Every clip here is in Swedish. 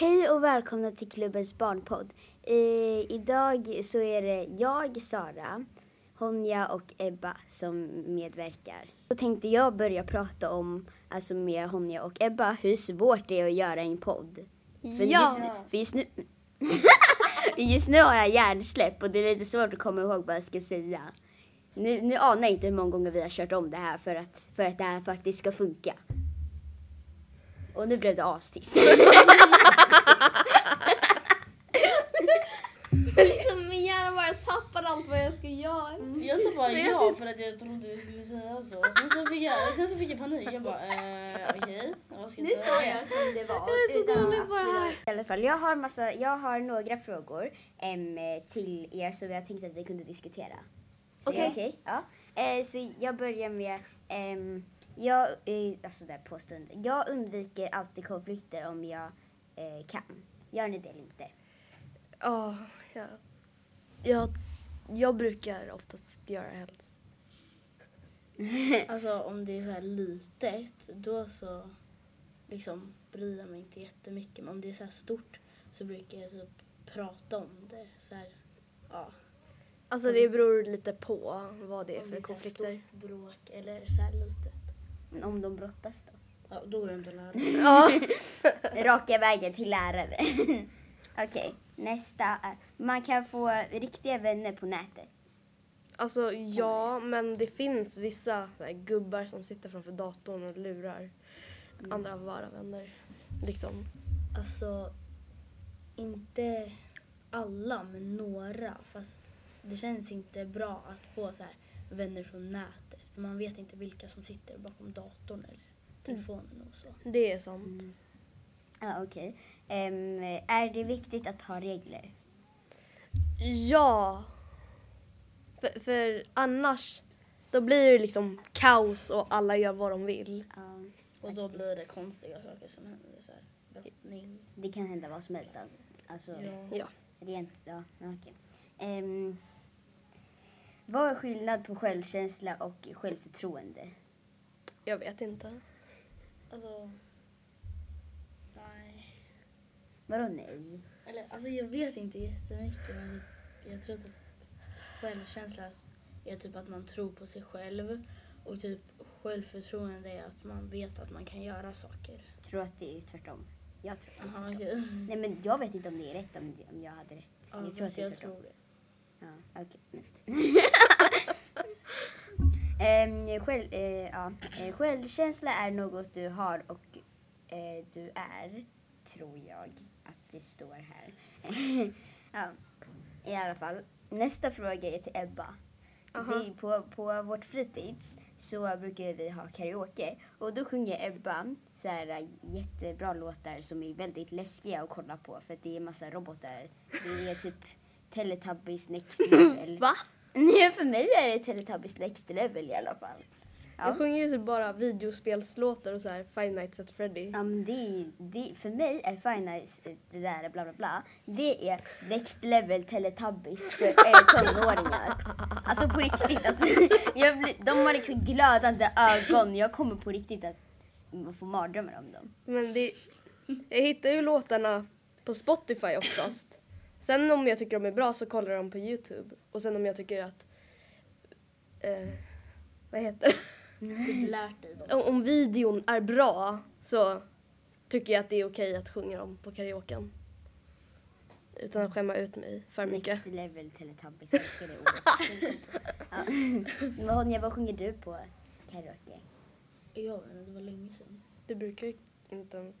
Hej och välkomna till klubbens barnpodd. Eh, idag så är det jag, Sara, Honja och Ebba som medverkar. Då tänkte jag börja prata om, alltså med Honja och Ebba, hur svårt det är att göra en podd. För Ja. just, nu- för just nu... just nu har jag hjärnsläpp och det är lite svårt att komma ihåg vad jag ska säga. Nu, nu anar jag inte hur många gånger vi har kört om det här för att, för att det här faktiskt ska funka. Och nu blev det astyst. liksom min hjärna bara tappar allt vad jag ska göra. Jag sa bara ja för att jag trodde vi skulle säga så. Sen så fick jag, sen så fick jag panik. Jag bara eh, okej, vad ska Nu jag sa jag som det var. Jag är så dålig på det här. I alla fall, jag har, massa, jag har några frågor em, till er som jag tänkte att vi kunde diskutera. Så Okej. det okej? Ja. Eh, så jag börjar med, em, jag, alltså där påstående. Jag undviker alltid konflikter om jag eh, kan. Gör ni det eller inte? Ja, ja. Jag, jag brukar oftast göra helst. Alltså om det är så här litet då så liksom bryr jag mig inte jättemycket. Men om det är så här stort så brukar jag typ prata om det. Så här, ja. Alltså det beror lite på vad det är Om för det är så här konflikter. stort bråk eller så här litet. Men Om de brottas då? Ja, då går jag inte att lära. Ja. Raka vägen till lärare. Okej, nästa är, man kan få riktiga vänner på nätet. Alltså ja, men det finns vissa här, gubbar som sitter framför datorn och lurar andra vara vänner. Liksom. Alltså, inte alla, men några. Fast det känns inte bra att få så här vänner från nätet. För man vet inte vilka som sitter bakom datorn eller telefonen och så. Det är sant. Ja, okej. Em, är det viktigt att ha regler? Ja. För, för annars, då blir det liksom kaos och alla gör vad de vill. Ja, Och då blir det konstiga saker som händer. Så här, brottning. Det kan hända vad som helst. Alltså, Ja. Ja. rent, ja, okej. Em, vad är skillnad på självkänsla och självförtroende? Jag vet inte. Alltså, nej. Vadå nej? Eller alltså jag vet inte jättemycket men typ, jag tror typ självkänsla är typ att man tror på sig själv och typ självförtroende är att man vet att man kan göra saker. Jag tror att det är tvärtom. Jag tror det är Aha, tvärtom. okej. Nej men jag vet inte om det är rätt, om, om jag hade rätt. Ja, jag tror att det är jag tvärtom. tror det. Ja, okej. Ehm, själv, eh, ja. eh, självkänsla är något du har och eh, du är, tror jag att det står här. ja, i alla fall. Nästa fråga är till Ebba. Det på, på vårt fritids så brukar vi ha karaoke och då sjunger Ebba så här äh, jättebra låtar som är väldigt läskiga att kolla på för att det är massa robotar. Det är typ Teletubbies next level. Va? Nej, för mig är det Teletubbies next level i alla fall. Jag Ja. sjunger ju typ bara videospelslåtar och så här Five Nights at Freddy. Ja, men det, det, för mig är Fine Nights, eh, det där bla bla bla, det är next level Teletubbies för äh, tonåringar. Alltså på riktigt, alltså, jag blir, de har liksom glödande ögon. Jag kommer på riktigt att få mardrömmar om dem. Men det, jag hittar ju låtarna på Spotify oftast. Sen om jag tycker de är bra så kollar jag dem på Youtube. Och sen om jag tycker att... Eh, vad heter det? Om, om videon är bra så tycker jag att det är okej att sjunga dem på karaoken. Utan att skämma ut mig för mycket. Next level Teletubbies, jag älskar det ordet. Ja. Honja, vad sjunger du på karaoke? Jag vet inte, det var länge sedan. Du brukar ju inte ens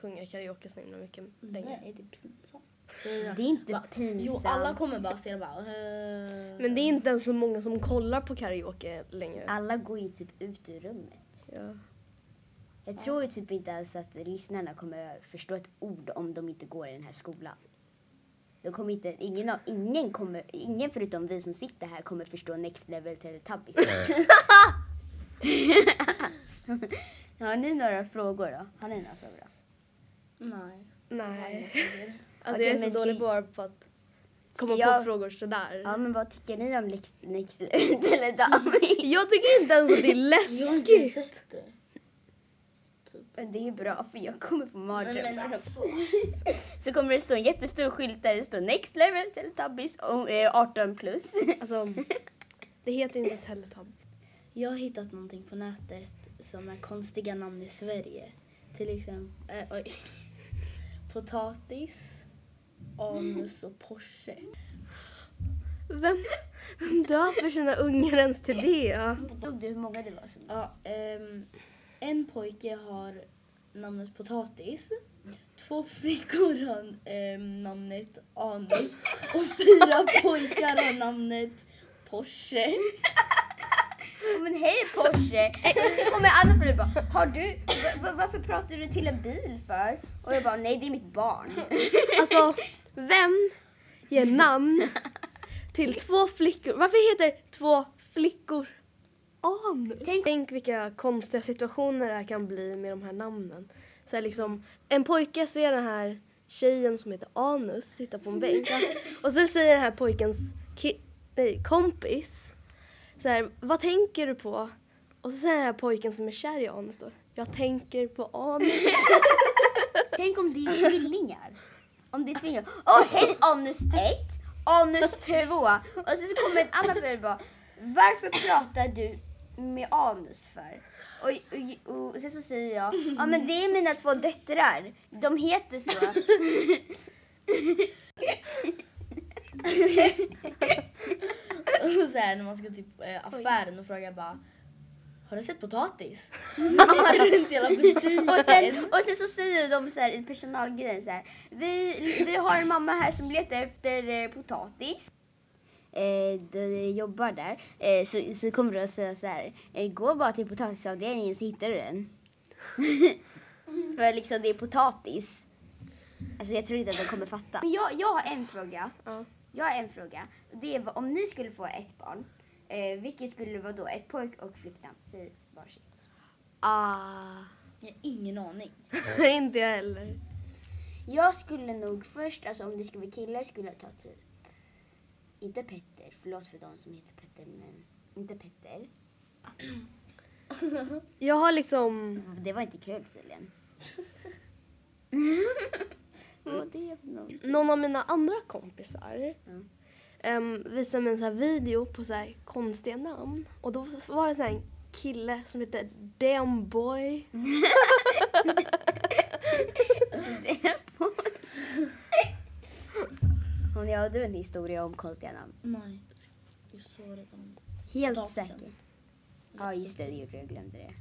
sjunga karaoke så himla mycket längre. Nej, det är pinsamt. Det är inte Va? pinsamt. Jo, alla kommer bara se det bara. Men det är inte ens så många som kollar på karaoke längre. Alla går ju typ ut ur rummet. Ja. Jag tror ju typ inte ens att lyssnarna kommer förstå ett ord om de inte går i den här skolan. De kommer inte, ingen, av, ingen, kommer, ingen förutom vi som sitter här kommer förstå Next Level Teletubbies. Har ni några frågor då? Har ni några frågor då? Nej. Nej. Alltså Okej, jag är så ska- dålig bara på att komma jag- på frågor sådär. Ja, men vad tycker ni om Next, next Level Teletubbies? Jag tycker inte ens att det är Jag har inte läskigt. sett det. typ. Det är bra för jag kommer få mardrömmar. alltså. Så kommer det stå en jättestor skylt där det står Next Level Teletubbies och, eh, 18 plus. Alltså, det heter inte Teletubbies. Jag har hittat någonting på nätet som är konstiga namn i Sverige. Till exempel, äh, oj. Potatis, anus och Porsche. Vem, vem döper sina ungar ens till det? Såg du hur många det var som... Ja, ehm, en pojke har namnet Potatis. Två flickor har ehm, namnet Anus. Och fyra pojkar har namnet Porsche. Men hej Porsche! Och så kommer Anna förbi och bara, har du, va- va- varför pratar du till en bil för? Och jag bara, nej det är mitt barn. Alltså, vem ger namn till två flickor? Varför heter två flickor anus? Tänk- Tänk, vilka konstiga situationer det här kan bli med de här namnen. Så här liksom, en pojke ser den här tjejen som heter Anus sitta på en bänk och så säger den här pojkens ki- nej, kompis så här, vad tänker du på? Och så säger den här pojken som är kär i Anus då, jag tänker på Anus. Tänk om det är tvillingar. Om det är tvillingar. Åh hej anus 1, anus 2. Och sen så kommer en annan förälder bara, varför pratar du med anus för? Och, och, och sen så säger jag, ja men det är mina två döttrar. De heter så. Och så här, när man ska till eh, affären och frågar bara har du sett potatis? Runt hela butiken. Och sen, och sen så säger de så här i personalgrejen så här. Vi, vi har en mamma här som letar efter eh, potatis. Eh, du jobbar där. Eh, så, så kommer du att säga så här. Eh, gå bara till potatisavdelningen så hittar du den. För liksom det är potatis. Alltså jag tror inte att de kommer fatta. Men jag, jag har en fråga. Ja. Jag har en fråga. Det är om ni skulle få ett barn. Eh, vilket skulle det vara då? Ett pojk och flicknamn? Säg varsitt. Ah, Jag har ingen aning. inte jag heller. Jag skulle nog först, alltså om det skulle vara kille, skulle jag ta typ, inte Petter, förlåt för de som heter Petter, men inte Petter. Jag har liksom Det var inte kul tydligen. Vad var det för något? någon av mina andra kompisar Mm. Um, visade mig en sån här video på så här konstiga namn. Och då var det så här en kille som hette Damn Boy. Det är på. Hon, ja, du en historia om konstiga namn. Nej. Jag såg redan. Helt Dag sedan. säker. Ja, just det, det gjorde du. Jag glömde det.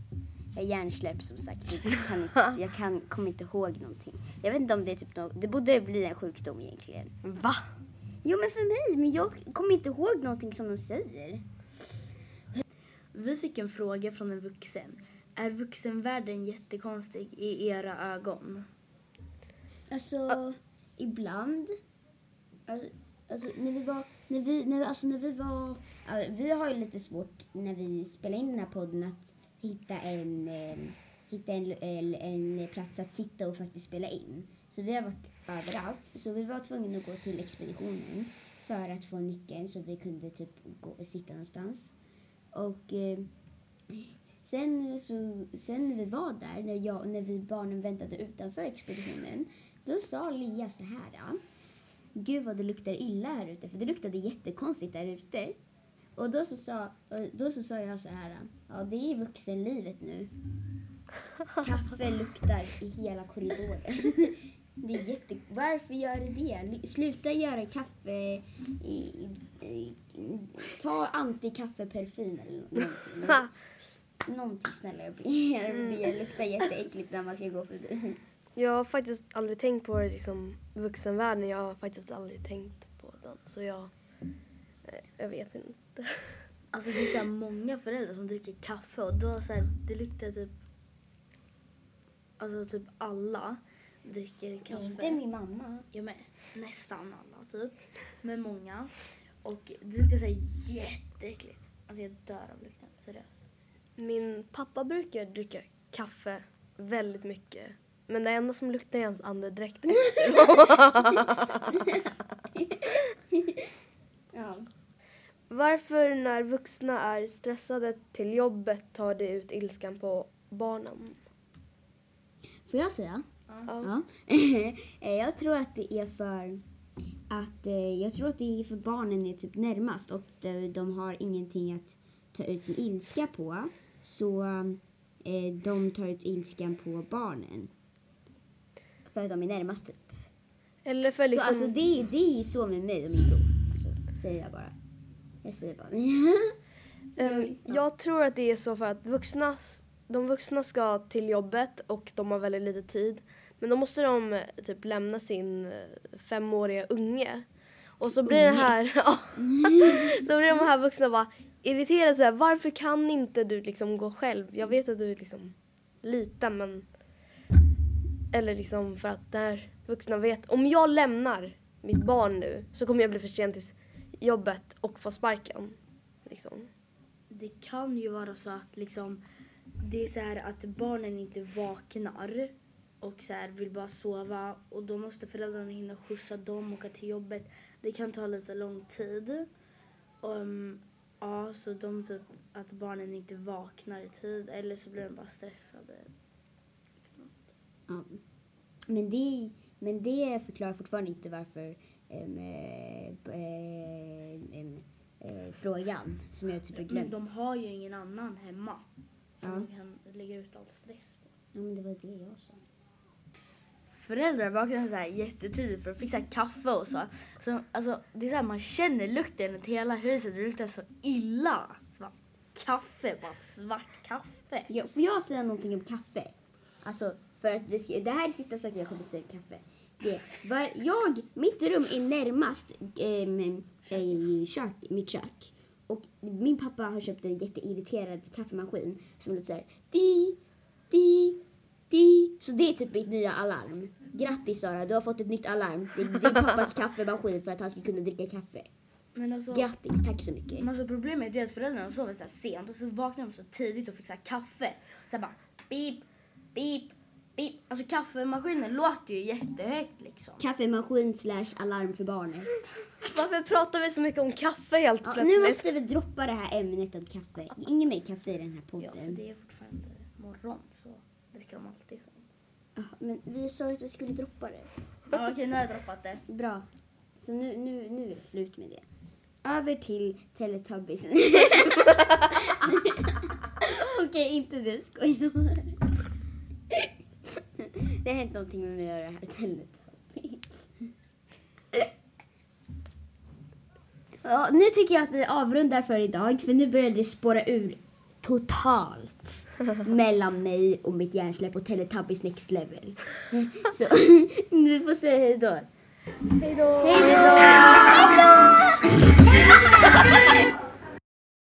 Jag är hjärnsläpp som sagt. Jag, kan inte, jag kan, kommer inte ihåg någonting. Jag vet inte om det är typ något, det borde bli en sjukdom egentligen. Va? Jo men för mig, men jag kommer inte ihåg någonting som de säger. Vi fick en fråga från en vuxen. Är vuxenvärlden jättekonstig i era ögon? Alltså, ibland. Alltså, alltså när vi var, när vi, när, alltså när vi var, ja, vi har ju lite svårt när vi spelar in den här podden att hitta en, eh, hitta en, en, en plats att sitta och faktiskt spela in. Så vi har varit överallt. Så vi var tvungna att gå till expeditionen för att få nyckeln så vi kunde typ gå, sitta någonstans. Och eh, sen, så, sen när vi var där, när, jag, när vi barnen väntade utanför expeditionen, då sa Lia så här. Gud vad det luktar illa här ute, för det luktade jättekonstigt där ute. Och då så sa, då så sa jag så här. Ja, det är vuxenlivet nu. Kaffe luktar i hela korridoren. Det är jätte... Varför gör det det? Sluta göra kaffe... I, i, ta antikaffeparfym eller någonting. Någonting snälla jag ber. Det luktar jätteäckligt när man ska gå förbi. Jag har faktiskt aldrig tänkt på det liksom vuxenvärlden. Jag har faktiskt aldrig tänkt på den. Så jag, eh, jag vet inte. Alltså det är så här många föräldrar som dricker kaffe och då så här, det luktar typ... Alltså typ alla dricker kaffe. Inte min mamma. Jag med. Nästan alla typ. Men många. Och det luktar så här jätteäckligt. Alltså jag dör av lukten. Seriöst. Min pappa brukar dricka kaffe väldigt mycket. Men det enda som luktar är hans andedräkt. Ja. Varför när vuxna är stressade till jobbet tar det ut ilskan på barnen? Får jag säga? Ja. Ja. Jag tror att det är för att eh, jag tror att det är för barnen är typ närmast och de har ingenting att ta ut sin ilska på. Så eh, de tar ut ilskan på barnen. För att de är närmast typ. Eller för liksom... Så alltså det, det är så med mig och min bror. Så säger jag bara. Jag säger bara. Ehm, Jag tror att det är så för att vuxna, de vuxna ska till jobbet och de har väldigt lite tid. Men då måste de eh, typ lämna sin eh, femåriga unge. Och så blir det här, ja, så blir de här vuxna bara irriterade så här, varför kan inte du liksom gå själv? Jag vet att du är liksom liten men eller liksom för att där vuxna vet, om jag lämnar mitt barn nu så kommer jag bli för sen till jobbet och få sparken. Liksom. Det kan ju vara så att liksom det är så här att barnen inte vaknar och så här vill bara sova och då måste föräldrarna hinna skjutsa dem och åka till jobbet. Det kan ta lite lång tid. Um, ja, så de typ att barnen inte vaknar i tid eller så blir de bara stressade. Ja. Men, det, men det förklarar fortfarande inte varför eh, em, eh, frågan som jag typ har Men glömt. de har ju ingen annan hemma. Som Ja. kan lägga ut all stress på. Ja, men det var det jag sa. Föräldrar vaknar så här jättetidigt för att fixa kaffe och så. så alltså, det är så här, man känner lukten att hela huset det luktar så illa. Så bara, kaffe, bara svart kaffe. Ja, får jag säga någonting om kaffe? Alltså, för att beskriva, det här är sista saken jag kommer säga om kaffe. Det var, jag, mitt rum är närmast ähm, äh, kök, mitt kök. Och min pappa har köpt en jätteirriterad kaffemaskin som låter såhär di, di, di. Så det är typ mitt nya alarm. Grattis Sara, du har fått ett nytt alarm. Det är din pappas kaffemaskin för att han ska kunna dricka kaffe. Men alltså, Grattis, tack så mycket. men alltså problemet är att föräldrarna sover så sent och så vaknar de så tidigt och fixar kaffe. Så bara beep, beep, beep. Alltså kaffemaskinen låter ju jättehögt liksom. Kaffemaskin slash alarm för barnet. Varför pratar vi så mycket om kaffe helt Ja, plötsligt? nu måste vi droppa det här ämnet om kaffe. Ingen mer kaffe i den här Ja, podden. för det är fortfarande morgon så dricker de alltid själv. Ja, men vi sa att vi skulle droppa det. Ja, okej, nu har jag droppat det. Bra. Så nu, nu, nu är det slut med det. Över till Teletubbies. Okej, inte det. Skojar. Det har hänt någonting med mig och det här Teletubbies. Ja, nu tycker jag att vi avrundar för idag för nu börjar det spåra ur totalt mellan mig och mitt hjärnsläpp och Teletubbies next level. Så nu får säga hej då. Hej då! Hej då! Hej då!